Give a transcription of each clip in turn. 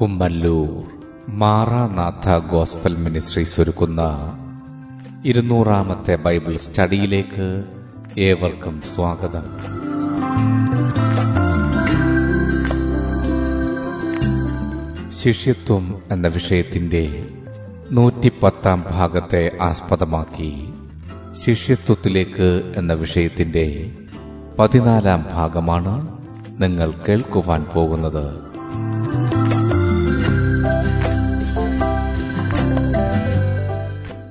Kummallur Maranatha gospel ministries ഒരുക്കുന്ന ഇരുന്നൂറാമത്തെ Bible സ്റ്റഡിയിലേക്ക് ഏവർക്കും സ്വാഗതം. ശിഷ്യത്വം എന്ന വിഷയത്തിന്റെ നൂറ്റിപ്പത്താം ഭാഗത്തെ ആസ്പദമാക്കി ശിഷ്യത്വത്തിലേക്ക് എന്ന വിഷയത്തിന്റെ പതിനാലാം ഭാഗമാണ് നിങ്ങൾ കേൾക്കുവാൻ പോകുന്നത്.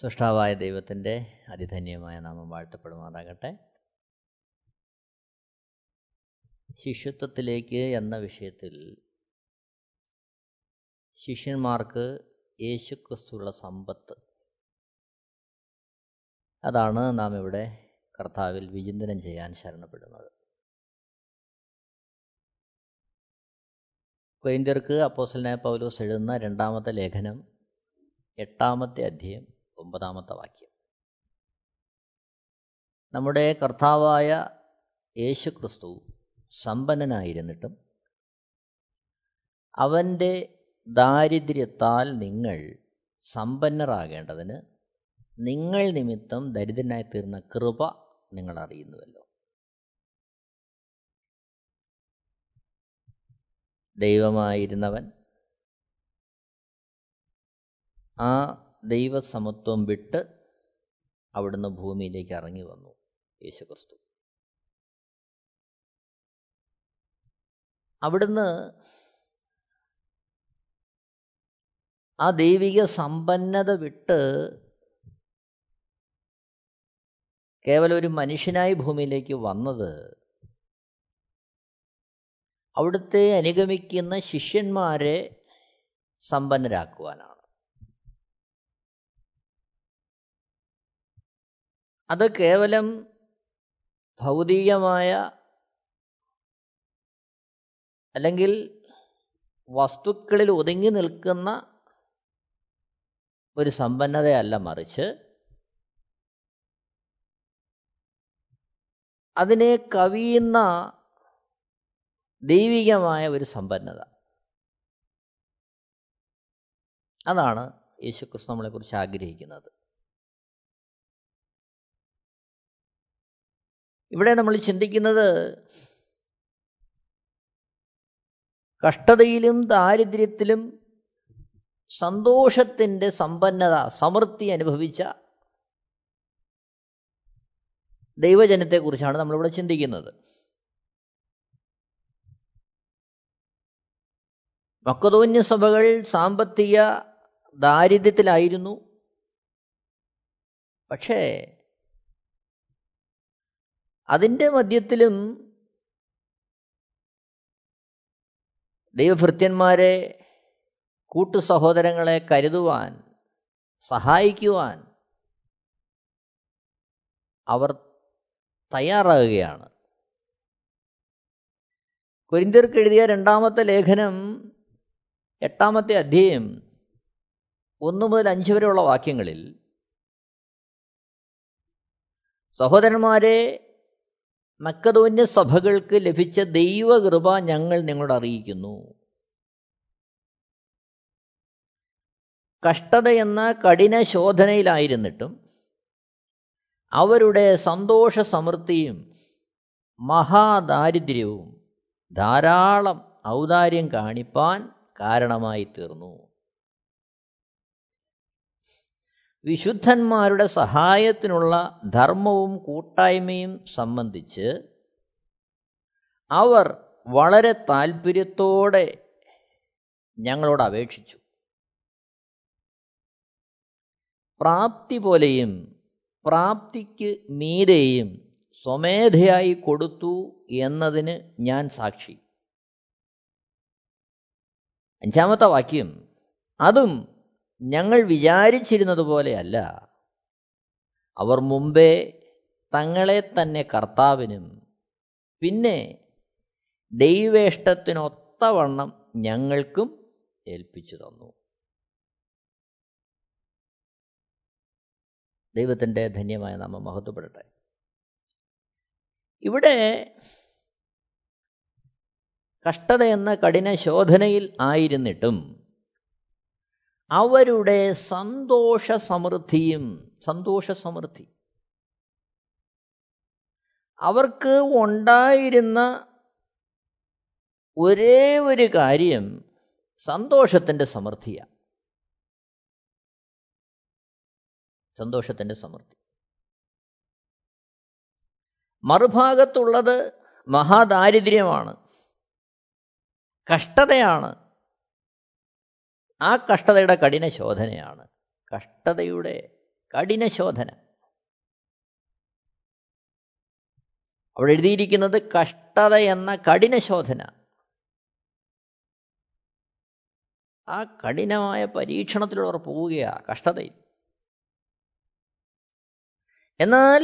സൃഷ്ടാവായ ദൈവത്തിന്റെ അതിധന്യമായ നാമം വാഴ്ത്തപ്പെടുമാറാകട്ടെ. ശിഷ്യത്വത്തിലേക്ക് എന്ന വിഷയത്തിൽ ശിഷ്യന്മാർക്ക് യേശുക്രിസ്തുള്ള സമ്പത്ത്. അതാണ് നാം ഇവിടെ കർത്താവിൽ വിചിന്തനം ചെയ്യാൻ ശരണപ്പെടുന്നത്. കൊരിന്ത്യർക്ക് അപ്പോസലിനായ പൗലോസ് എഴുതുന്ന രണ്ടാമത്തെ ലേഖനം എട്ടാമത്തെ അധ്യയം ഒമ്പതാമത്തെ വാക്യം. നമ്മുടെ കർത്താവായ യേശു ക്രിസ്തു സമ്പന്നനായിരുന്നിട്ടും അവന്റെ ദാരിദ്ര്യത്താൽ നിങ്ങൾ സമ്പന്നരാകേണ്ടതിന് നിങ്ങൾ നിമിത്തം ദരിദ്രനായി തീർന്ന കൃപ നിങ്ങൾ അറിയുന്നുവല്ലോ. ദൈവമായിരുന്നവൻ ആ ദൈവസമത്വം വിട്ട് അവിടുന്ന് ഭൂമിയിലേക്ക് ഇറങ്ങി വന്നു യേശുക്രിസ്തു. അവിടുന്ന് ആ ദൈവിക സമ്പന്നത വിട്ട് കേവലം ഒരു മനുഷ്യനായി ഭൂമിയിലേക്ക് വന്നത് അവിടുത്തെ അനുഗമിക്കുന്ന ശിഷ്യന്മാരെ സമ്പന്നരാക്കുവാനാണ്. അത് കേവലം ഭൗതികമായ അല്ലെങ്കിൽ വസ്തുക്കളിൽ ഒതുങ്ങി നിൽക്കുന്ന ഒരു സമ്പന്നതയല്ല മറിച്ച്. അതിനെ കവിയുന്ന ദൈവികമായ ഒരു സമ്പന്നത. അതാണ് യേശുക്രിസ്തു നമ്മളെക്കുറിച്ച് ആഗ്രഹിക്കുന്നത്. ഇവിടെ നമ്മൾ ചിന്തിക്കുന്നത് കഷ്ടതയിലും ദാരിദ്ര്യത്തിലും സന്തോഷത്തിന്റെ സമ്പന്നത സമൃദ്ധി അനുഭവിച്ച ദൈവജനത്തെക്കുറിച്ചാണ് നമ്മളിവിടെ ചിന്തിക്കുന്നത്. മക്കതോന്യ സഭകൾ സാമ്പത്തിക ദാരിദ്ര്യത്തിലായിരുന്നു. പക്ഷേ അതിന്റെ മധ്യത്തിലും ദൈവഭൃത്യന്മാരെ കൂട്ടു സഹോദരങ്ങളെ കരുതുവാൻ സഹായിക്കുവാൻ അവർ തയ്യാറാകുകയാണ്. കുരിന്തിർക്ക് എഴുതിയ രണ്ടാമത്തെ ലേഖനം എട്ടാമത്തെ അധ്യയം ഒന്ന് മുതൽ അഞ്ച് വരെയുള്ള വാക്യങ്ങളിൽ സഹോദരന്മാരെ മക്കതോന്യ സഭകൾക്ക് ലഭിച്ച ദൈവകൃപ ഞങ്ങൾ നിങ്ങളോട് അറിയിക്കുന്നു. കഷ്ടത എന്ന കഠിന ശോധനയിലായിരുന്നിട്ടും അവരുടെ സന്തോഷ സമൃദ്ധിയും മഹാദാരിദ്ര്യവും ധാരാളം ഔദാര്യം കാണിപ്പാൻ കാരണമായി തീർന്നു വിശുദ്ധന്മാരുടെ സഹായത്തിനുള്ള ധർമ്മവും കൂട്ടായ്മയും സംബന്ധിച്ച് അവർ വളരെ താൽപ്പര്യത്തോടെ ഞങ്ങളോട് അപേക്ഷിച്ചു. പ്രാപ്തി പോലെയും പ്രാപ്തിക്ക് മീരെയും സ്വമേധയായി കൊടുത്തു എന്നതിന് ഞാൻ സാക്ഷി. അഞ്ചാമത്തെ വാക്യം അതും ഞങ്ങൾ വിചാരിച്ചിരുന്നത് പോലെയല്ല അവർ മുമ്പേ തങ്ങളെ തന്നെ കർത്താവിനും പിന്നെ ദൈവേഷ്ടത്തിനൊത്തവണ്ണം ഞങ്ങൾക്കും ഏൽപ്പിച്ചു തന്നു. ദൈവത്തിന്റെ ധന്യമായ നാമം മഹത്വപ്പെടട്ടെ. ഇവിടെ കഷ്ടത എന്ന കഠിന ശോധനയിൽ ആയിരുന്നിട്ടും അവരുടെ സന്തോഷ സമൃദ്ധിയും സന്തോഷ സമൃദ്ധി അവർക്ക് ഉണ്ടായിരുന്ന ഒരേ ഒരു കാര്യം സന്തോഷത്തിന്റെ സമൃദ്ധിയാണ് സന്തോഷത്തിന്റെ സമൃദ്ധി. മറുഭാഗത്തുള്ളത് മഹാദാരിദ്ര്യമാണ് കഷ്ടതയാണ് ആ കഷ്ടതയുടെ കഠിന ശോധനയാണ് കഷ്ടതയുടെ കഠിന ശോധന അവിടെ എഴുതിയിരിക്കുന്നത് കഷ്ടത എന്ന കഠിന ശോധന ആ കഠിനമായ പരീക്ഷണത്തിലൂടെ അവർ പോവുകയാണ് കഷ്ടതയിൽ. എന്നാൽ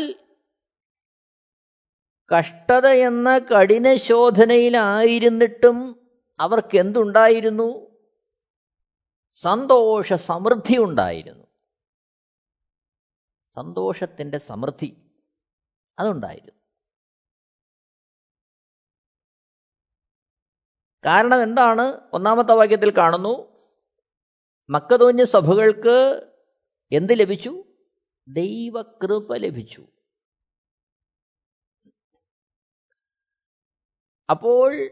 കഷ്ടത എന്ന കഠിന ശോധനയിലായിരുന്നിട്ടും അവർക്ക് എന്തുണ്ടായിരുന്നു സന്തോഷ സമൃദ്ധി ഉണ്ടായിരുന്നു സന്തോഷത്തിന്റെ സമൃദ്ധി അതുണ്ടായിരുന്നു. കാരണം എന്താണ്? ഒന്നാമത്തെ വാക്യത്തിൽ കാണുന്നു മക്കതോഞ്ഞ സഭകൾക്ക് എന്ത് ലഭിച്ചു? ദൈവകൃപ ലഭിച്ചു. അപ്പോൾ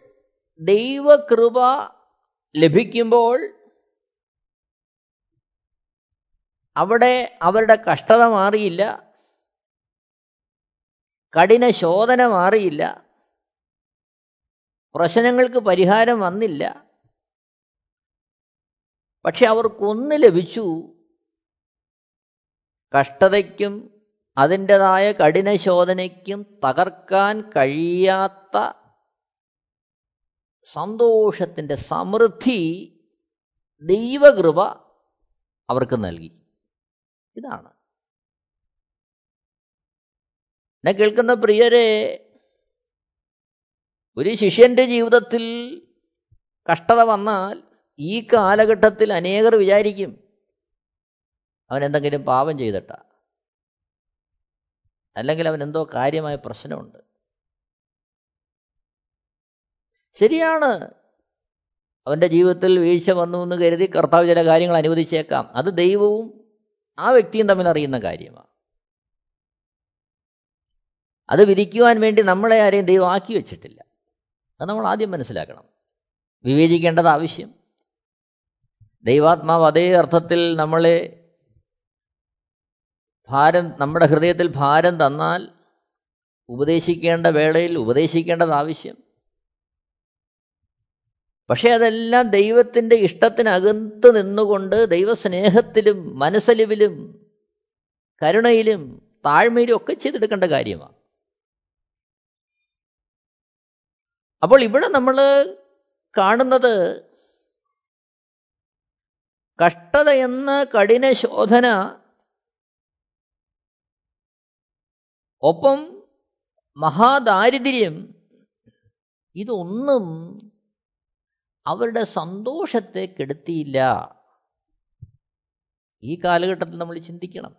ദൈവകൃപ ലഭിക്കുമ്പോൾ അവിടെ അവരുടെ കഷ്ടത മാറിയില്ല. കഠിന ശോധന മാറിയില്ല. പ്രശ്നങ്ങൾക്ക് പരിഹാരം വന്നില്ല. പക്ഷെ അവർക്കൊന്ന് ലഭിച്ചു. കഷ്ടതയ്ക്കും അതിന്റെതായ കഠിന ശോധനയ്ക്കും തകർക്കാൻ കഴിയാത്ത സന്തോഷത്തിന്റെ സമൃദ്ധി ദൈവകൃപ അവർക്ക് നൽകി. ഇതാണ്. എന്നെ കേൾക്കുന്ന പ്രിയരെ ഒരു ശിഷ്യന്റെ ജീവിതത്തിൽ കഷ്ടത വന്നാൽ ഈ കാലഘട്ടത്തിൽ അനേകർ വിചാരിക്കും അവൻ എന്തെങ്കിലും പാപം ചെയ്തിട്ട. അല്ലെങ്കിൽ അവൻ എന്തോ കാര്യമായ പ്രശ്നമുണ്ട്. ശരിയാണ്. അവന്റെ ജീവിതത്തിൽ വീഴ്ച വന്നു എന്ന് കരുതി കർത്താവ് ചില കാര്യങ്ങൾ അനുവദിച്ചേക്കാം. അത് ദൈവവും ആ വ്യക്തിയും തമ്മിൽ അറിയുന്ന കാര്യമാണ്. അത് വിധിക്കുവാൻ വേണ്ടി നമ്മളെ ആരെയും ദൈവം ആക്കി വെച്ചിട്ടില്ല. അത് നമ്മൾ ആദ്യം മനസ്സിലാക്കണം. വിവേചിക്കേണ്ടത് ആവശ്യം. ദൈവാത്മാവ് അതേ അർത്ഥത്തിൽ നമ്മളെ ഭാരം നമ്മുടെ ഹൃദയത്തിൽ ഭാരം തന്നാൽ ഉപദേശിക്കേണ്ട വേളയിൽ ഉപദേശിക്കേണ്ടത് ആവശ്യം. പക്ഷേ അതെല്ലാം ദൈവത്തിന്റെ ഇഷ്ടത്തിനകത്ത് നിന്നുകൊണ്ട് ദൈവസ്നേഹത്തിലും മനസ്സലിവിലും കരുണയിലും താഴ്മയിലും ഒക്കെ ചെയ്തെടുക്കേണ്ട കാര്യമാണ്. അപ്പോൾ ഇവിടെ നമ്മൾ കാണുന്നത് കഷ്ടത എന്ന കഠിന ശോധന ഒപ്പം മഹാദാരിദ്ര്യം ഇതൊന്നും അവരുടെ സന്തോഷത്തെ കെടുത്തിയില്ല. ഈ കാലഘട്ടത്തിൽ നമ്മൾ ചിന്തിക്കണം.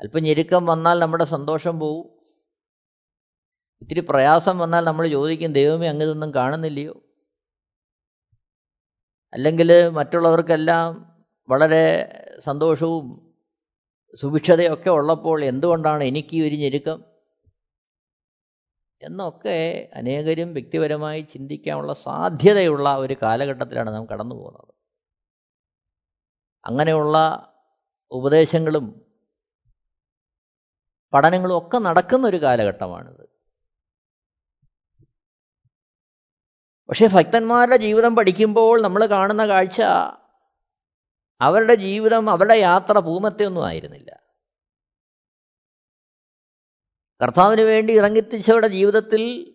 അല്പം ഞെരുക്കം വന്നാൽ നമ്മുടെ സന്തോഷം പോവും. ഇത്തിരി പ്രയാസം വന്നാൽ നമ്മൾ ചോദിക്കും ദൈവമേ അങ്ങ് കാണുന്നില്ലയോ? അല്ലെങ്കിൽ മറ്റുള്ളവർക്കെല്ലാം വളരെ സന്തോഷവും സുഭിക്ഷതയൊക്കെ ഉള്ളപ്പോൾ എന്തുകൊണ്ടാണ് എനിക്ക് ഒരു ഞെരുക്കം? എന്നൊക്കെ അനേകരും വ്യക്തിപരമായി ചിന്തിക്കാനുള്ള സാധ്യതയുള്ള ഒരു കാലഘട്ടത്തിലാണ് നാം കടന്നു പോകുന്നത്. അങ്ങനെയുള്ള ഉപദേശങ്ങളും പഠനങ്ങളും ഒക്കെ നടക്കുന്ന ഒരു കാലഘട്ടമാണിത്. പക്ഷേ ഭക്തന്മാരുടെ ജീവിതം പഠിക്കുമ്പോൾ നമ്മൾ കാണുന്ന കാഴ്ച അവരുടെ ജീവിതം അവരുടെ യാത്ര പൂമത്തെയൊന്നും ആയിരുന്നില്ല. കർത്താവിന് വേണ്ടി ഇറങ്ങിത്തിച്ചവരുടെ ജീവിതത്തിൽ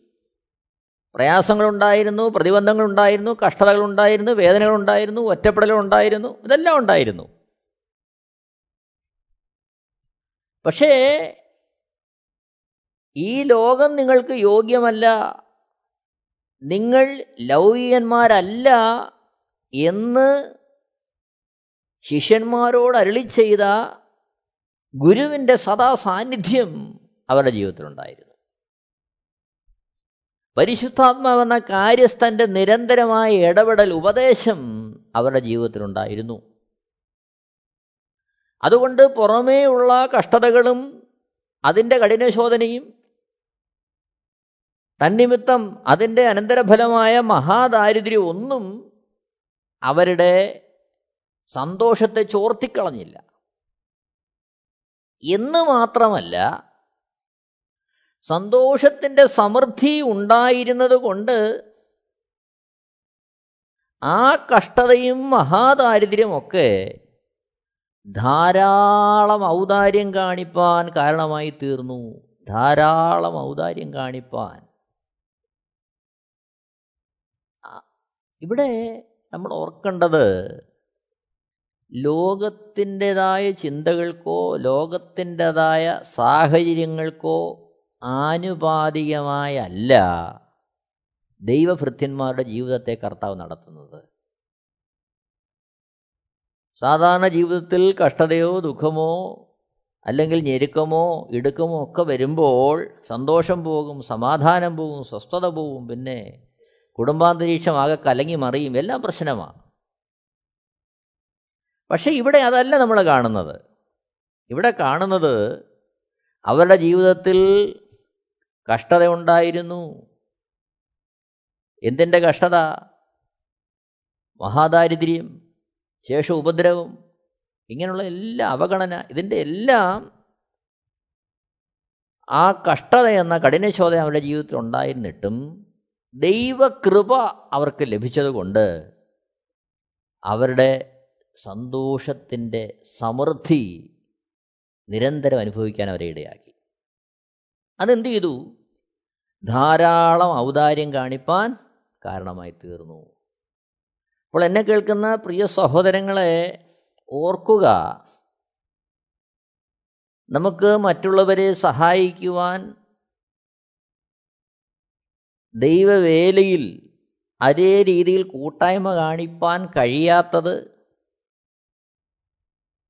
പ്രയാസങ്ങളുണ്ടായിരുന്നു പ്രതിബന്ധങ്ങളുണ്ടായിരുന്നു കഷ്ടതകളുണ്ടായിരുന്നു വേദനകളുണ്ടായിരുന്നു ഒറ്റപ്പെടലുണ്ടായിരുന്നു ഇതെല്ലാം ഉണ്ടായിരുന്നു. പക്ഷേ ഈ ലോകം നിങ്ങൾക്ക് യോഗ്യമല്ല. നിങ്ങൾ ലൗകികന്മാരല്ല എന്ന് ശിഷ്യന്മാരോട് അരളി ചെയ്ത ഗുരുവിന്റെ സദാ സാന്നിധ്യം അവരുടെ ജീവിതത്തിലുണ്ടായിരുന്നു. പരിശുദ്ധാത്മാവെന്ന കാര്യസ്ഥന്റെ നിരന്തരമായ ഇടപെടൽ ഉപദേശം അവരുടെ ജീവിതത്തിലുണ്ടായിരുന്നു. അതുകൊണ്ട് പുറമേ ഉള്ള കഷ്ടതകളും അതിന്റെ കഠിനശോധനയും തന്നിമിത്തം അതിന്റെ അനന്തരഫലമായ മഹാദാരിദ്ര്യം ഒന്നും അവരുടെ സന്തോഷത്തെ ചോർത്തിക്കളഞ്ഞില്ല. എന്ന് മാത്രമല്ല സന്തോഷത്തിന്റെ സമൃദ്ധി ഉണ്ടായിരുന്നത് കൊണ്ട് ആ കഷ്ടതയും മഹാദാരിദ്ര്യമൊക്കെ ധാരാളം ഔദാര്യം കാണിപ്പാൻ കാരണമായി തീർന്നു. ധാരാളം ഔദാര്യം കാണിപ്പാൻ. ഇവിടെ നമ്മൾ ഓർക്കേണ്ടത് ലോകത്തിന്റെതായ ചിന്തകൾക്കോ ലോകത്തിന്റെതായ സാഹചര്യങ്ങൾക്കോ ആനുപാതികമായല്ല ദൈവഭൃത്യന്മാരുടെ ജീവിതത്തെ കർത്താവ് നടത്തുന്നത്. സാധാരണ ജീവിതത്തിൽ കഷ്ടതയോ ദുഃഖമോ അല്ലെങ്കിൽ ഞെരുക്കമോ ഇടുക്കമോ ഒക്കെ വരുമ്പോൾ സന്തോഷം പോകും സമാധാനം പോകും സ്വസ്ഥത പോകും പിന്നെ കുടുംബാന്തരീക്ഷം ആകെ കലങ്ങി മറിയും എല്ലാം പ്രശ്നമാണ്. പക്ഷേ ഇവിടെ അതല്ല നമ്മൾ കാണുന്നത്. ഇവിടെ കാണുന്നത് അവരുടെ ജീവിതത്തിൽ കഷ്ടത ഉണ്ടായിരുന്നു എന്തിന്റെ കഷ്ടത? മഹാദാരിദ്ര്യം ശേഷ ഉപദ്രവം ഇങ്ങനെയുള്ള എല്ലാ അവഗണന ഇതിന്റെ എല്ലാം ആ കഷ്ടത എന്ന കഠിനശോധ അവരുടെ ജീവിതത്തിൽ ഉണ്ടായിരുന്നിട്ടും ദൈവകൃപ അവർക്ക് ലഭിച്ചതുകൊണ്ട് അവരുടെ സന്തോഷത്തിന്റെ സമൃദ്ധി നിരന്തരം അനുഭവിക്കാൻ അവരെ ഇടയാക്കി. അതെന്ത് ചെയ്തു? ധാരാളം ഔദാര്യം കാണിപ്പാൻ കാരണമായി തീർന്നു. അപ്പോൾ എന്നെ കേൾക്കുന്ന പ്രിയ സഹോദരങ്ങളെ ഓർക്കുക നമുക്ക് മറ്റുള്ളവരെ സഹായിക്കുവാൻ ദൈവവേലയിൽ അതേ രീതിയിൽ കൂട്ടായ്മ കാണിപ്പാൻ കഴിയാത്തത്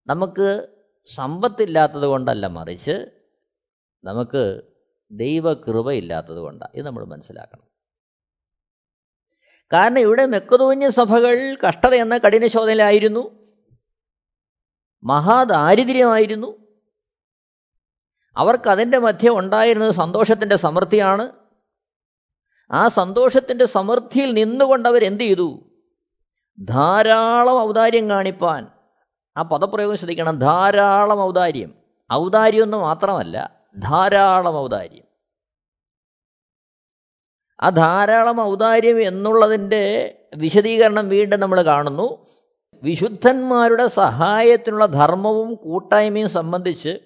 നമുക്ക് സമ്പത്തില്ലാത്തത് കൊണ്ടല്ല മറിച്ച് നമുക്ക് ദൈവകൃപയില്ലാത്തത് കൊണ്ടാണ്. ഇത് നമ്മൾ മനസ്സിലാക്കണം. കാരണം ഇവിടെ മെക്കതൂഞ്ഞ സഭകൾ കഷ്ടത എന്ന കഠിനശോധനയിലായിരുന്നു. മഹാദാരിദ്ര്യമായിരുന്നു. അവർക്കതിന്റെ മധ്യം ഉണ്ടായിരുന്നത് സന്തോഷത്തിന്റെ സമൃദ്ധിയാണ്. ആ സന്തോഷത്തിന്റെ സമൃദ്ധിയിൽ നിന്നുകൊണ്ട് അവർ എന്ത് ചെയ്തു? ധാരാളം ഔദാര്യം കാണിപ്പാൻ. ആ പദപ്രയോഗം ശ്രദ്ധിക്കണം. ധാരാളം ഔദാര്യം. ഔദാര്യം എന്ന് മാത്രമല്ല ധാരാളം ഔദാര്യം. ആ ധാരാളം ഔദാര്യം എന്നുള്ളതിന്റെ വിശദീകരണം വീണ്ടും നമ്മൾ കാണുന്നു. വിശുദ്ധന്മാരുടെ സഹായത്തിനുള്ള ധർമ്മവും കൂട്ടായ്മയും സംബന്ധിച്ച്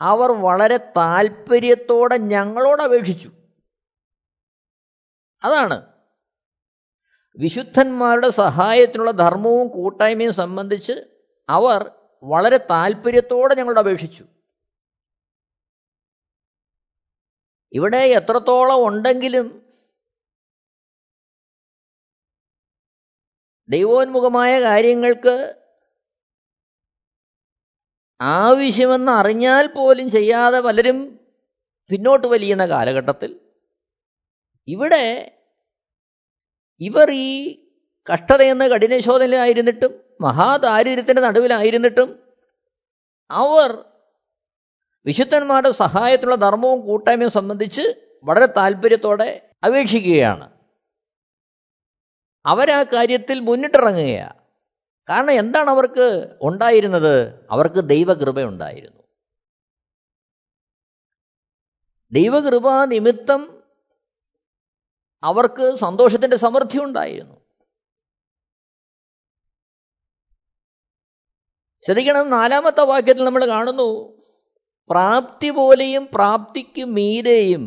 അവർ വളരെ താല്പര്യത്തോടെ ഞങ്ങളോട് അപേക്ഷിച്ചു. അതാണ്. വിശുദ്ധന്മാരുടെ സഹായത്തിനുള്ള ധർമ്മവും കൂട്ടായ്മയും സംബന്ധിച്ച് അവർ വളരെ താല്പര്യത്തോടെ ഞങ്ങളോട് അപേക്ഷിച്ചു. ഇവിടെ എത്രത്തോളം ഉണ്ടെങ്കിലും ദൈവോന്മുഖമായ കാര്യങ്ങൾക്ക് ആവശ്യമെന്ന് അറിഞ്ഞാൽ പോലും ചെയ്യാതെ പലരും പിന്നോട്ട് വലിയുന്ന കാലഘട്ടത്തിൽ ഇവിടെ ഇവർ ഈ കഷ്ടതയെന്ന കഠിനശോധനയിലായിരുന്നിട്ടും മഹാദാരിദ്ര്യത്തിന്റെ നടുവിലായിരുന്നിട്ടും അവർ വിശുദ്ധന്മാരുടെ സഹായത്തിനുള്ള ധർമ്മവും കൂട്ടായ്മയും സംബന്ധിച്ച് വളരെ താല്പര്യത്തോടെ അപേക്ഷിക്കുകയാണ്. അവരാ കാര്യത്തിൽ മുന്നിട്ടിറങ്ങുകയാണ് കാരണം എന്താണ് അവർക്ക് ഉണ്ടായിരുന്നത്? അവർക്ക് ദൈവകൃപയുണ്ടായിരുന്നു. ദൈവകൃപ നിമിത്തം അവർക്ക് സന്തോഷത്തിന്റെ സമൃദ്ധി ഉണ്ടായിരുന്നു ശ്രദ്ധിക്കണം നാലാമത്തെ വാക്യത്തിൽ നമ്മൾ കാണുന്നു പ്രാപ്തി പോലെയും പ്രാപ്തിക്ക് മീരെയും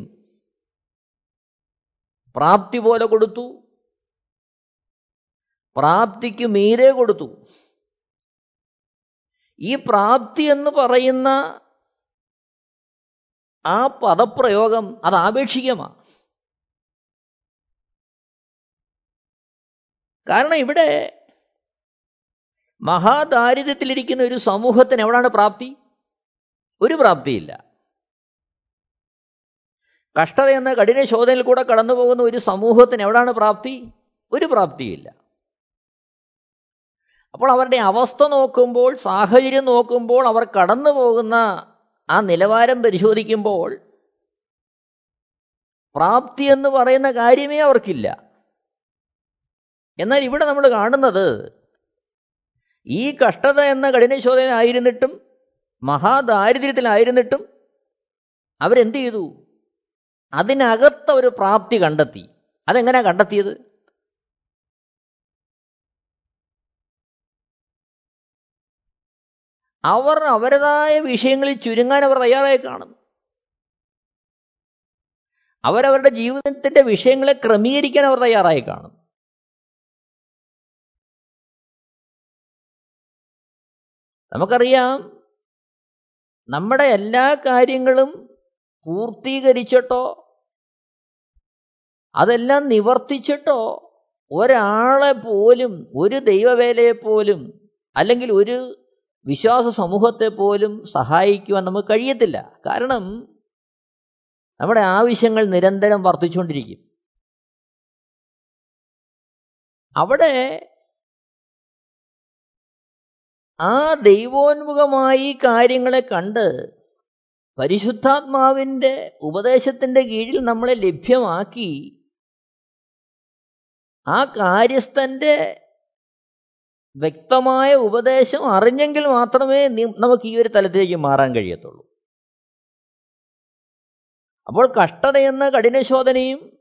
പ്രാപ്തി പോലെ കൊടുത്തു. പ്രാപ്തിക്ക് മീരെ കൊടുത്തു. ഈ പ്രാപ്തി എന്ന് പറയുന്ന ആ പദപ്രയോഗം അത് ആപേക്ഷികമാണ് കാരണം ഇവിടെ മഹാദാരിദ്ര്യത്തിലിരിക്കുന്ന ഒരു സമൂഹത്തിന് എവിടാണ് പ്രാപ്തി? ഒരു പ്രാപ്തിയില്ല. കഷ്ടത എന്ന കഠിന ശോധനയിൽ കൂടെ കടന്നു പോകുന്ന ഒരു സമൂഹത്തിന് എവിടാണ് പ്രാപ്തി? ഒരു പ്രാപ്തിയില്ല. അപ്പോൾ അവരുടെ അവസ്ഥ നോക്കുമ്പോൾ സാഹചര്യം നോക്കുമ്പോൾ അവർ കടന്നു പോകുന്ന ആ നിലവാരം പരിശോധിക്കുമ്പോൾ പ്രാപ്തി എന്ന് പറയുന്ന കാര്യമേ അവർക്കില്ല. എന്നാൽ ഇവിടെ നമ്മൾ കാണുന്നത് ഈ കഷ്ടത എന്ന കഠിനശോധന ആയിരുന്നിട്ടും മഹാദാരിദ്ര്യത്തിലായിരുന്നിട്ടും അവരെന്ത് ചെയ്തു? അതിനകത്ത ഒരു പ്രാപ്തി കണ്ടെത്തി. അതെങ്ങനെയാ കണ്ടെത്തിയത്? അവർ അവരുടേതായ വിഷയങ്ങളിൽ ചുരുങ്ങാൻ അവർ തയ്യാറായി കാണും അവരവരുടെ ജീവിതത്തിന്റെ വിഷയങ്ങളെ ക്രമീകരിക്കാൻ അവർ തയ്യാറായി കാണുന്നു. നമുക്കറിയാം നമ്മുടെ എല്ലാ കാര്യങ്ങളും പൂർത്തീകരിച്ചിട്ടോ അതെല്ലാം നിവർത്തിച്ചിട്ടോ ഒരാളെ പോലും ഒരു ദൈവവേലയെ പോലും അല്ലെങ്കിൽ ഒരു വിശ്വാസ സമൂഹത്തെ പോലും സഹായിക്കുവാൻ നമുക്ക് കഴിയത്തില്ല. കാരണം നമ്മുടെ ആവശ്യങ്ങൾ നിരന്തരം വർദ്ധിച്ചുകൊണ്ടിരിക്കും. അവിടെ ആ ദൈവോന്മുഖമായി കാര്യങ്ങളെ കണ്ട് പരിശുദ്ധാത്മാവിന്റെ ഉപദേശത്തിന്റെ കീഴിൽ നമ്മളെ ലഭ്യമാക്കി. ആ കാര്യസ്ഥന്റെ വ്യക്തമായ ഉപദേശം അറിഞ്ഞെങ്കിൽ മാത്രമേ നമുക്ക് ഈ ഒരു തലത്തിലേക്ക് മാറാൻ കഴിയത്തുള്ളൂ. അപ്പോൾ കഷ്ടതയെന്ന കഠിനശോധനയും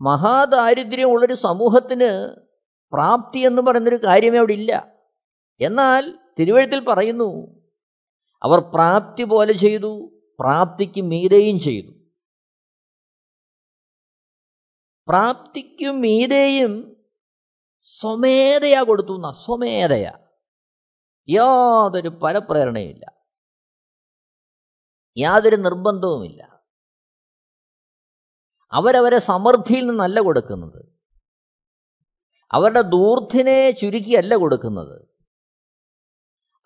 മഹാദാരിദ്ര്യമുള്ളൊരു സമൂഹത്തിന് പ്രാപ്തി എന്ന് പറയുന്നൊരു കാര്യമേ അവിടെ ഇല്ല എന്നാൽ തിരുവഴുത്തിൽ പറയുന്നു അവർ പ്രാപ്തി പോലെ ചെയ്തു പ്രാപ്തിക്ക് മീതെയും ചെയ്തു. പ്രാപ്തിക്കും മീതെയും സ്വമേധയാ കൊടുത്തു എന്ന സ്വമേധയാ. യാതൊരു പരപ്രേരണയില്ല യാതൊരു നിർബന്ധവുമില്ല. അവരവരെ സമൃദ്ധിയിൽ നിന്നല്ല കൊടുക്കുന്നത്. അവരുടെ ദൂർത്തിനെ ചുരുക്കിയല്ല കൊടുക്കുന്നത്.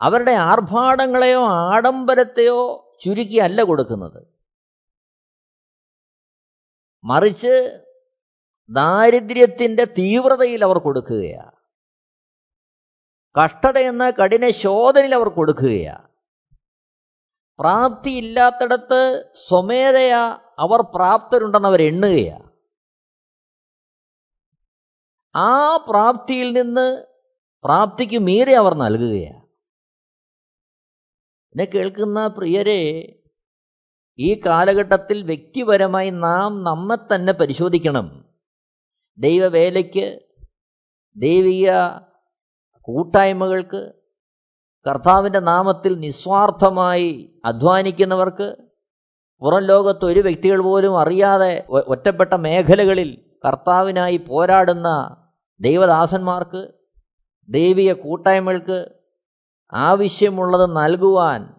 അവരുടെ ആർഭാടങ്ങളെയോ ആഡംബരത്തെയോ ചുരുക്കിയല്ല കൊടുക്കുന്നത്. മറിച്ച് ദാരിദ്ര്യത്തിന്റെ തീവ്രതയിൽ അവർ കൊടുക്കുകയാണ് കഷ്ടത എന്ന കഠിന ശോധനയിൽ അവർ കൊടുക്കുകയാണ് പ്രാപ്തിയില്ലാത്തിടത്ത് സ്വമേധയാ അവർ പ്രാപ്തരുണ്ടെന്ന് അവർ എണ്ണുകയാണ് ആ പ്രാപ്തിയിൽ നിന്ന് പ്രാപ്തിക്ക് മീറി അവർ നൽകുകയാണ് എന്നെ കേൾക്കുന്ന പ്രിയരെ ഈ കാലഘട്ടത്തിൽ വ്യക്തിപരമായി നാം നമ്മെ തന്നെ പരിശോധിക്കണം. ദൈവവേലയ്ക്ക് ദൈവിക കൂട്ടായ്മകൾക്ക് കർത്താവിന്റെ നാമത്തിൽ നിസ്വാർത്ഥമായി അധ്വാനിക്കുന്നവർക്ക് പുറം ലോകത്ത് ഒരു വ്യക്തികൾ പോലും അറിയാതെ ഒറ്റപ്പെട്ട മേഖലകളിൽ കർത്താവിനായി പോരാടുന്ന ദൈവദാസന്മാർക്ക് ദൈവിക കൂട്ടായ്മകൾക്ക് ആവശ്യമുള്ളത് നൽകുവാൻ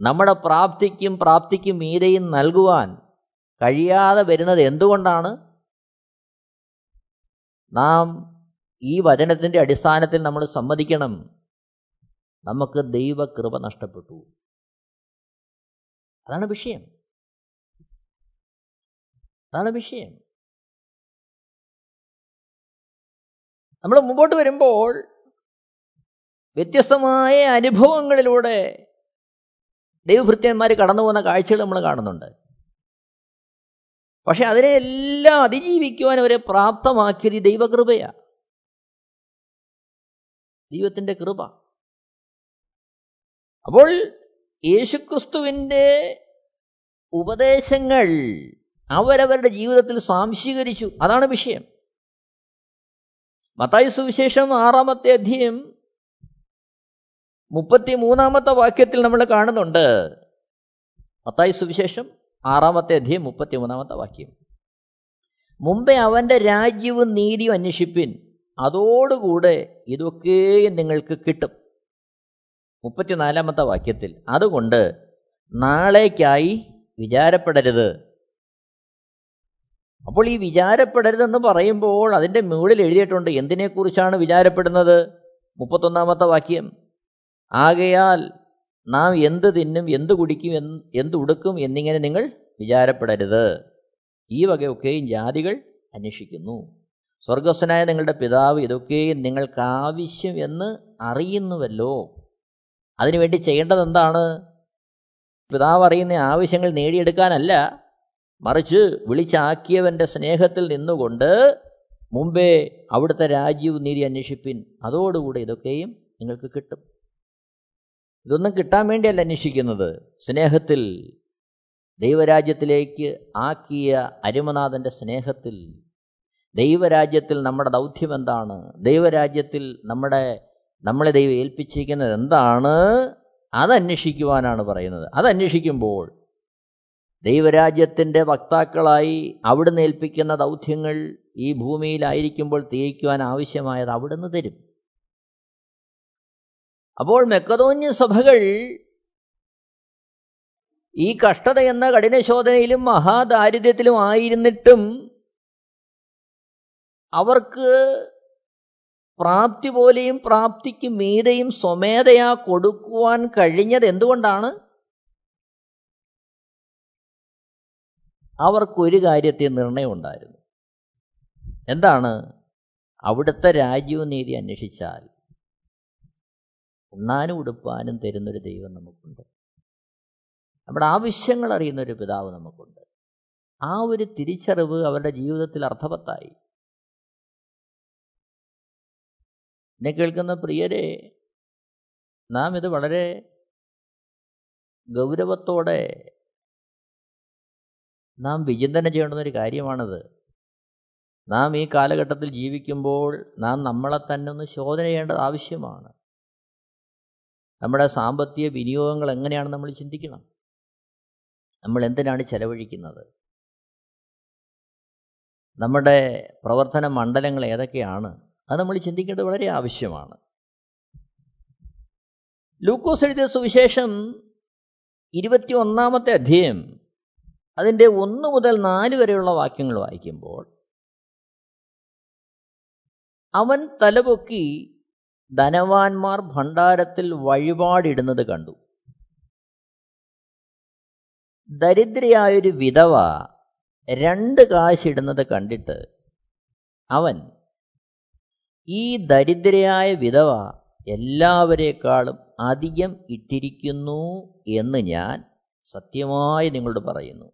നമ്മുടെ പ്രാപ്തിക്കും പ്രാപ്തിക്കും മീരെയും നൽകുവാൻ കഴിയാതെ വരുന്നത് എന്തുകൊണ്ടാണ്? നാം ഈ വചനത്തിന്റെ അടിസ്ഥാനത്തിൽ നമ്മൾ സമ്മതിക്കണം. നമുക്ക് ദൈവകൃപ നഷ്ടപ്പെട്ടു. അതാണ് വിഷയം. അതാണ് വിഷയം. നമ്മൾ മുമ്പോട്ട് വരുമ്പോൾ വ്യത്യസ്തമായ അനുഭവങ്ങളിലൂടെ ദൈവഭൃത്യന്മാർ കടന്നു പോകുന്ന കാഴ്ചകൾ നമ്മൾ കാണുന്നുണ്ട്. പക്ഷെ അതിനെ എല്ലാം അതിജീവിക്കുവാൻ അവരെ പ്രാപ്തമാക്കിയത് ഈ ദൈവകൃപയാ. ദൈവത്തിന്റെ കൃപ. അപ്പോൾ യേശുക്രിസ്തുവിന്റെ ഉപദേശങ്ങൾ അവരവരുടെ ജീവിതത്തിൽ സ്വാംശീകരിച്ചു. അതാണ് വിഷയം. മത്തായി സുവിശേഷം ആറാമത്തെ അധ്യയം മുപ്പത്തി മൂന്നാമത്തെ വാക്യത്തിൽ നമ്മൾ കാണുന്നുണ്ട്. മത്തായി സുവിശേഷം ആറാമത്തെ അധ്യയം മുപ്പത്തിമൂന്നാമത്തെ വാക്യം. മുമ്പേ അവന്റെ രാജ്യവും നീതിയും അന്വേഷിപ്പിൻ. അതോടുകൂടെ ഇതൊക്കെയും നിങ്ങൾക്ക് കിട്ടും. മുപ്പത്തിനാലാമത്തെ വാക്യത്തിൽ. അതുകൊണ്ട് നാളേക്കായി വിചാരപ്പെടരുത്. അപ്പോൾ ഈ വിചാരപ്പെടരുതെന്ന് പറയുമ്പോൾ അതിന്റെ മുകളിൽ എഴുതിയിട്ടുണ്ട് എന്തിനെക്കുറിച്ചാണ് വിചാരപ്പെടുന്നത്? മുപ്പത്തൊന്നാമത്തെ വാക്യം. ആകയാൽ നാം എന്ത് തിന്നും എന്ത് കുടിക്കും എന്ത് ഉടുക്കും എന്നിങ്ങനെ നിങ്ങൾ വിചാരപ്പെടരുത്. ഈ വകയൊക്കെയും ജാതികൾ അന്വേഷിക്കുന്നു. സ്വർഗസ്വനായ നിങ്ങളുടെ പിതാവ് ഇതൊക്കെയും നിങ്ങൾക്ക് ആവശ്യം എന്ന് അറിയുന്നുവല്ലോ. അതിനുവേണ്ടി ചെയ്യേണ്ടത് എന്താണ് പിതാവ് അറിയുന്ന ആവശ്യങ്ങൾ നേടിയെടുക്കാനല്ല മറിച്ച് വിളിച്ചാക്കിയവന്റെ സ്നേഹത്തിൽ നിന്നുകൊണ്ട് മുമ്പേ അവിടുത്തെ രാജ്യവും നീതി അന്വേഷിപ്പിൻ. അതോടുകൂടെ ഇതൊക്കെയും നിങ്ങൾക്ക് കിട്ടും. ഇതൊന്നും കിട്ടാൻ വേണ്ടിയല്ല അന്വേഷിക്കുന്നത്. സ്നേഹത്തിൽ ദൈവരാജ്യത്തിലേക്ക് ആക്കിയ അരുമനാഥന്റെ സ്നേഹത്തിൽ ദൈവരാജ്യത്തിൽ നമ്മുടെ ദൗത്യം എന്താണ്? ദൈവരാജ്യത്തിൽ നമ്മുടെ നമ്മളെ ദൈവം ഏൽപ്പിച്ചിരിക്കുന്നത് എന്താണ്? അതന്വേഷിക്കുവാനാണ് പറയുന്നത്. അതന്വേഷിക്കുമ്പോൾ ദൈവരാജ്യത്തിന്റെ വക്താക്കളായി അവിടുന്ന് ഏൽപ്പിക്കുന്ന ദൗത്യങ്ങൾ ഈ ഭൂമിയിലായിരിക്കുമ്പോൾ തികയ്ക്കുവാൻ ആവശ്യമായത് അവിടുന്ന് തരും. അപ്പോൾ മെക്കതോന്യ സഭകൾ ഈ കഷ്ടത എന്ന കഠിനശോധനയിലും മഹാദാരിദ്ര്യത്തിലും ആയിരുന്നിട്ടും അവർക്ക് പ്രാപ്തി പോലെയും പ്രാപ്തിക്ക് മീതയും സ്വമേധയാ കൊടുക്കുവാൻ കഴിഞ്ഞത് എന്തുകൊണ്ടാണ്? അവർക്കൊരു കാര്യത്തിൽ നിർണയമുണ്ടായിരുന്നു. എന്താണ്? അവിടുത്തെ രാജ്യവും നീതി അന്വേഷിച്ചാൽ ഉണ്ണാനും ഉടുപ്പാനും തരുന്നൊരു ദൈവം നമുക്കുണ്ട്. നമ്മുടെ ആവശ്യങ്ങൾ അറിയുന്നൊരു പിതാവ് നമുക്കുണ്ട്. ആ ഒരു തിരിച്ചറിവ് അവരുടെ ജീവിതത്തിൽ അർത്ഥവത്തായി. എന്നെ കേൾക്കുന്ന പ്രിയരെ നാം ഇത് വളരെ ഗൗരവത്തോടെ നാം വിചിന്തനം ചെയ്യേണ്ടുന്നൊരു കാര്യമാണത്. നാം ഈ കാലഘട്ടത്തിൽ ജീവിക്കുമ്പോൾ നാം നമ്മളെ തന്നെ ഒന്ന് ശോധന ചെയ്യേണ്ടത് ആവശ്യമാണ്. നമ്മുടെ സാമ്പത്തിക വിനിയോഗങ്ങൾ എങ്ങനെയാണ് നമ്മൾ ചിന്തിക്കണം? നമ്മൾ എന്തിനാണ് ചെലവഴിക്കുന്നത്? നമ്മുടെ പ്രവർത്തന മണ്ഡലങ്ങൾ ഏതൊക്കെയാണ്? അത് നമ്മൾ ചിന്തിക്കേണ്ടത് വളരെ ആവശ്യമാണ്. ലൂക്കോസ് എഴുതിയ സുവിശേഷം ഇരുപത്തി ഒന്നാമത്തെ അധ്യയം അതിന്റെ ഒന്ന് മുതൽ നാല് വരെയുള്ള വാക്യങ്ങൾ വായിക്കുമ്പോൾ അവൻ തലപൊക്കി ധനവാന്മാർ ഭണ്ഡാരത്തിൽ വഴിപാടിടുന്നത് കണ്ടു. ദരിദ്രയായൊരു വിധവ രണ്ട് കാശിടുന്നത് കണ്ടിട്ട് അവൻ ഈ ദരിദ്രയായ വിധവ എല്ലാവരേക്കാളും അധികം ഇട്ടിരിക്കുന്നു എന്ന് ഞാൻ സത്യമായി നിങ്ങളോട് പറയുന്നു.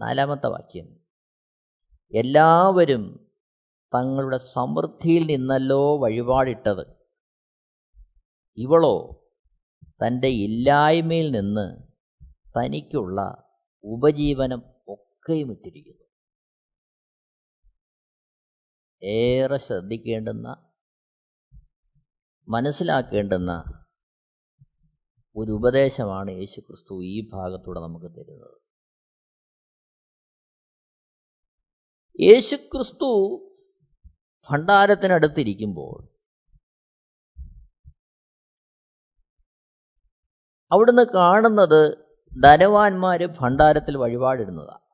നാലാമത്തെ വാക്യം എല്ലാവരും തങ്ങളുടെ സമൃദ്ധിയിൽ നിന്നല്ലോ വഴിപാടിട്ടത്. ഇവളോ തന്റെ ഇല്ലായ്മയിൽ നിന്ന് തനിക്കുള്ള ഉപജീവനം ഒക്കെയും ഇട്ടിരിക്കുന്നു. ഏറെ ശ്രദ്ധിക്കേണ്ടുന്ന മനസ്സിലാക്കേണ്ടുന്ന ഒരു ഉപദേശമാണ് യേശു ക്രിസ്തു ഈ ഭാഗത്തൂടെ നമുക്ക് തരുന്നത്. യേശുക്രിസ്തു ഭണ്ഡാരത്തിനടുത്തിരിക്കുമ്പോൾ അവിടുന്ന് കാണുന്നത് ധനവാന്മാർ ഭണ്ഡാരത്തിൽ വഴിപാടിടുന്നതാണ്.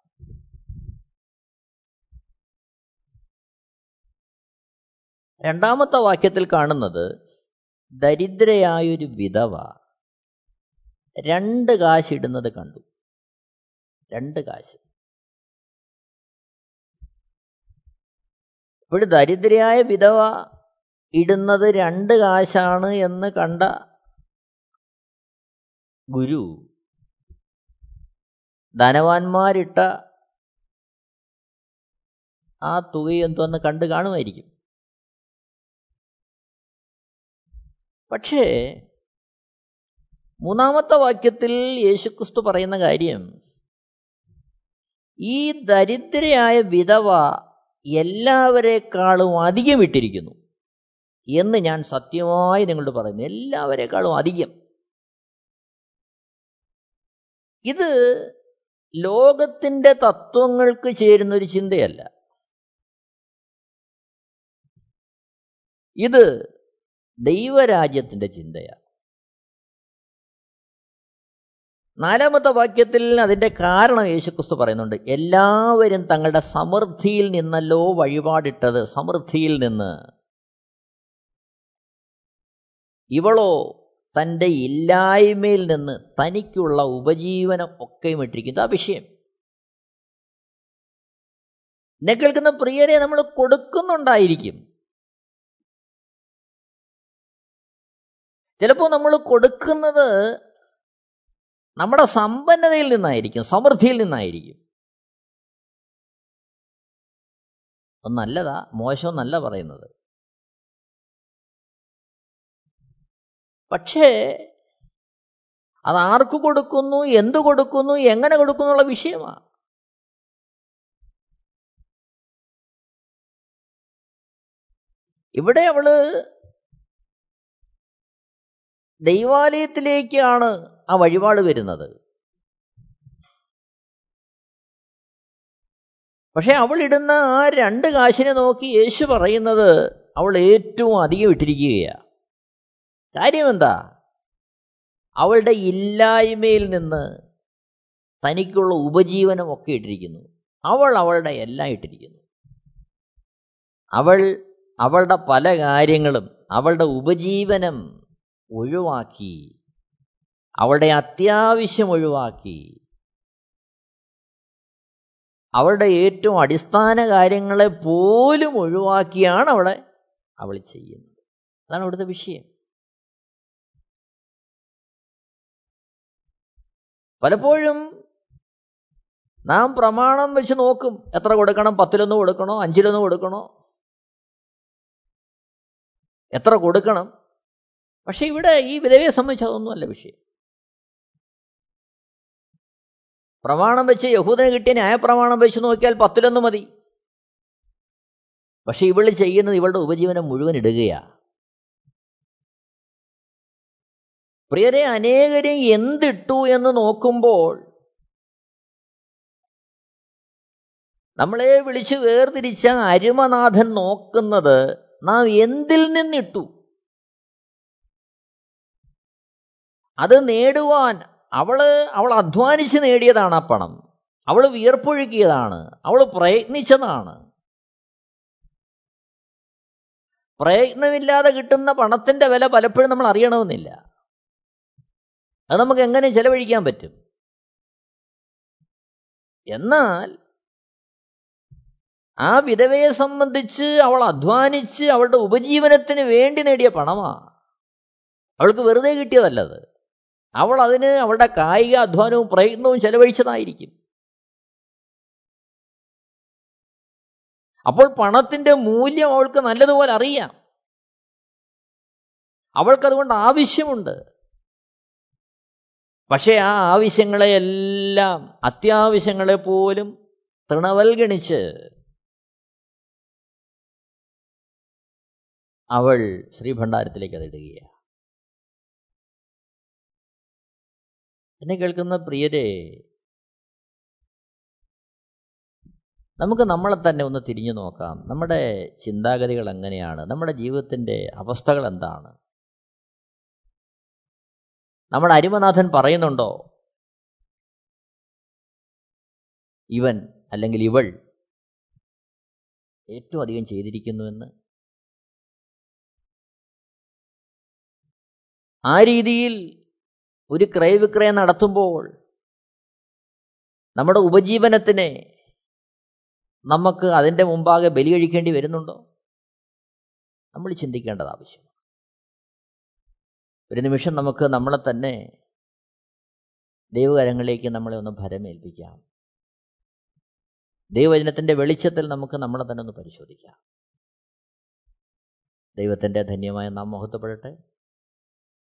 രണ്ടാമത്തെ വാക്യത്തിൽ കാണുന്നത് ദരിദ്രയായൊരു വിധവ രണ്ട് കാശിടുന്നത് കണ്ടു. രണ്ട് കാശ്. ഇപ്പോൾ ദരിദ്രയായ വിധവ ഇടുന്നത് രണ്ട് കാശാണ് എന്ന് കണ്ട ഗുരു ധനവാന്മാരിട്ട ആ തുക എന്തോന്ന് കണ്ടു കാണുമായിരിക്കും. പക്ഷേ മൂന്നാമത്തെ വാക്യത്തിൽ യേശുക്രിസ്തു പറയുന്ന കാര്യം ഈ ദരിദ്രയായ വിധവ എല്ലാവരെക്കാളും അധികം ഇട്ടിരിക്കുന്നു എന്ന് ഞാൻ സത്യമായി നിങ്ങളോട് പറയുന്നു. എല്ലാവരെക്കാളും അധികം. ഇത് ലോകത്തിന്റെ തത്വങ്ങൾക്ക് ചേരുന്നൊരു ചിന്തയല്ല. ഇത് ദൈവരാജ്യത്തിന്റെ ചിന്തയാണ്. നാലാമത്തെ വാക്യത്തിൽ അതിന്റെ കാരണം യേശുക്രിസ്തു പറയുന്നുണ്ട് എല്ലാവരും തങ്ങളുടെ സമൃദ്ധിയിൽ നിന്നല്ലോ വഴിപാടിട്ടത്. സമൃദ്ധിയിൽ നിന്ന്. ഇവളോ തന്റെ ഇല്ലായ്മയിൽ നിന്ന് തനിക്കുള്ള ഉപജീവനം ഒക്കെയും ഇട്ടിരിക്കുന്നത് ആ വിഷയം. എന്നെ കേൾക്കുന്ന പ്രിയരെ നമ്മൾ കൊടുക്കുന്നുണ്ടായിരിക്കും. ചിലപ്പോൾ നമ്മൾ കൊടുക്കുന്നത് നമ്മുടെ സമ്പന്നതയിൽ നിന്നായിരിക്കും സമൃദ്ധിയിൽ നിന്നായിരിക്കും. നല്ലതാ മോശമെന്നല്ല പറയുന്നത്. പക്ഷേ അത് ആർക്ക് കൊടുക്കുന്നു എന്തു കൊടുക്കുന്നു എങ്ങനെ കൊടുക്കുന്നു വിഷയമാണ് ഇവിടെ അവൾ ദൈവാലയത്തിലേക്കാണ് ആ വഴിപാട് വരുന്നത്. പക്ഷേ അവൾ ഇടുന്ന ആ രണ്ട് കാശിനെ നോക്കി യേശു പറയുന്നത് അവൾ ഏറ്റവും അധികം ഇട്ടിരിക്കുകയാണ് കാര്യം എന്താ അവളുടെ ഇല്ലായ്മയിൽ നിന്ന് തനിക്കുള്ള ഉപജീവനം ഒക്കെ ഇട്ടിരിക്കുന്നു. അവൾ അവളുടെ എല്ലാം ഇട്ടിരിക്കുന്നു. അവൾ അവളുടെ പല കാര്യങ്ങളും അവളുടെ ഉപജീവനം ഒഴിവാക്കി അവളുടെ അത്യാവശ്യം ഒഴിവാക്കി. അവളുടെ ഏറ്റവും അടിസ്ഥാന കാര്യങ്ങളെ പോലും ഒഴിവാക്കിയാണ് അവളെ അവൾ ചെയ്യുന്നത്. അതാണ് അവിടുത്തെ വിഷയം. പലപ്പോഴും നാം പ്രമാണം വെച്ച് നോക്കും. എത്ര കൊടുക്കണം? പത്തിലൊന്ന് കൊടുക്കണോ? അഞ്ചിലൊന്ന് കൊടുക്കണോ? എത്ര കൊടുക്കണം? പക്ഷെ ഇവിടെ ഈ വിധവയെ സംബന്ധിച്ച് അതൊന്നുമല്ല വിഷയം. പ്രമാണം വെച്ച് യഹൂദന് കിട്ടിയ ന്യായപ്രമാണം വെച്ച് നോക്കിയാൽ പത്തിലൊന്ന് മതി. പക്ഷെ ഇവൾ ചെയ്യുന്നത് ഇവളുടെ ഉപജീവനം മുഴുവൻ ഇടുകയാ. പ്രിയരെ അനേകരും എന്തിട്ടു എന്ന് നോക്കുമ്പോൾ നമ്മളെ വിളിച്ച് വേർതിരിച്ച അരുമനാഥൻ നോക്കുന്നത് നാം എന്തിൽ നിന്നിട്ടു? അത് നേടുവാൻ അവൾ അവൾ അധ്വാനിച്ച് നേടിയതാണ് ആ പണം. അവൾ വിയർപ്പൊഴുക്കിയതാണ് അവൾ പ്രയത്നിച്ചതാണ്. പ്രയത്നമില്ലാതെ കിട്ടുന്ന പണത്തിന്റെ വില പലപ്പോഴും നമ്മൾ അറിയണമെന്നില്ല. അത് നമുക്ക് എങ്ങനെ ചെലവഴിക്കാൻ പറ്റും? എന്നാൽ ആ വിധവയെ സംബന്ധിച്ച് അവൾ അധ്വാനിച്ച് അവളുടെ ഉപജീവനത്തിന് വേണ്ടി നേടിയ പണമാണ് അവൾക്ക് വെറുതെ കിട്ടിയതല്ലത്. അവൾ അതിന് അവളുടെ കായിക അധ്വാനവും പ്രയത്നവും ചെലവഴിച്ചതായിരിക്കും. അപ്പോൾ പണത്തിന്റെ മൂല്യം അവൾക്ക് നല്ലതുപോലെ അറിയാം. അവൾക്കതുകൊണ്ട് ആവശ്യമുണ്ട്. പക്ഷേ ആ ആവശ്യങ്ങളെയെല്ലാം അത്യാവശ്യങ്ങളെ പോലും തൃണവൽഗണിച്ച് അവൾ ശ്രീഭണ്ഡാരത്തിലേക്ക് അത് ഇടുകയാണ്. എന്നെ കേൾക്കുന്ന പ്രിയരെ നമുക്ക് നമ്മളെ തന്നെ ഒന്ന് തിരിഞ്ഞു നോക്കാം. നമ്മുടെ ചിന്താഗതികൾ എങ്ങനെയാണ്? നമ്മുടെ ജീവിതത്തിന്റെ അവസ്ഥകൾ എന്താണ്? നമ്മുടെ അരിമനാഥൻ പറയുന്നുണ്ടോ? ഇവൻ അല്ലെങ്കിൽ ഇവൾ ഏറ്റവും അധികം ചെയ്തിരിക്കുന്നുവെന്ന് ആ രീതിയിൽ ഒരു ക്രയവിക്രയം നടത്തുമ്പോൾ നമ്മുടെ ഉപജീവനത്തിന് നമുക്ക് അതിന്റെ മുമ്പാകെ ബലി കഴിക്കേണ്ടി വരുന്നുണ്ടോ? നമ്മൾ ചിന്തിക്കേണ്ടത് ആവശ്യമാണ്. ഒരു നിമിഷം നമുക്ക് നമ്മളെ തന്നെ ദൈവകരങ്ങളിലേക്ക് നമ്മളെ ഒന്ന് ഭരമേൽപ്പിക്കാം. ദൈവവചനത്തിന്റെ വെളിച്ചത്തിൽ നമുക്ക് നമ്മളെ തന്നെ ഒന്ന് പരിശോധിക്കാം. ദൈവത്തിന്റെ ധന്യമായ നാം മുഹത്തപ്പെടട്ടെ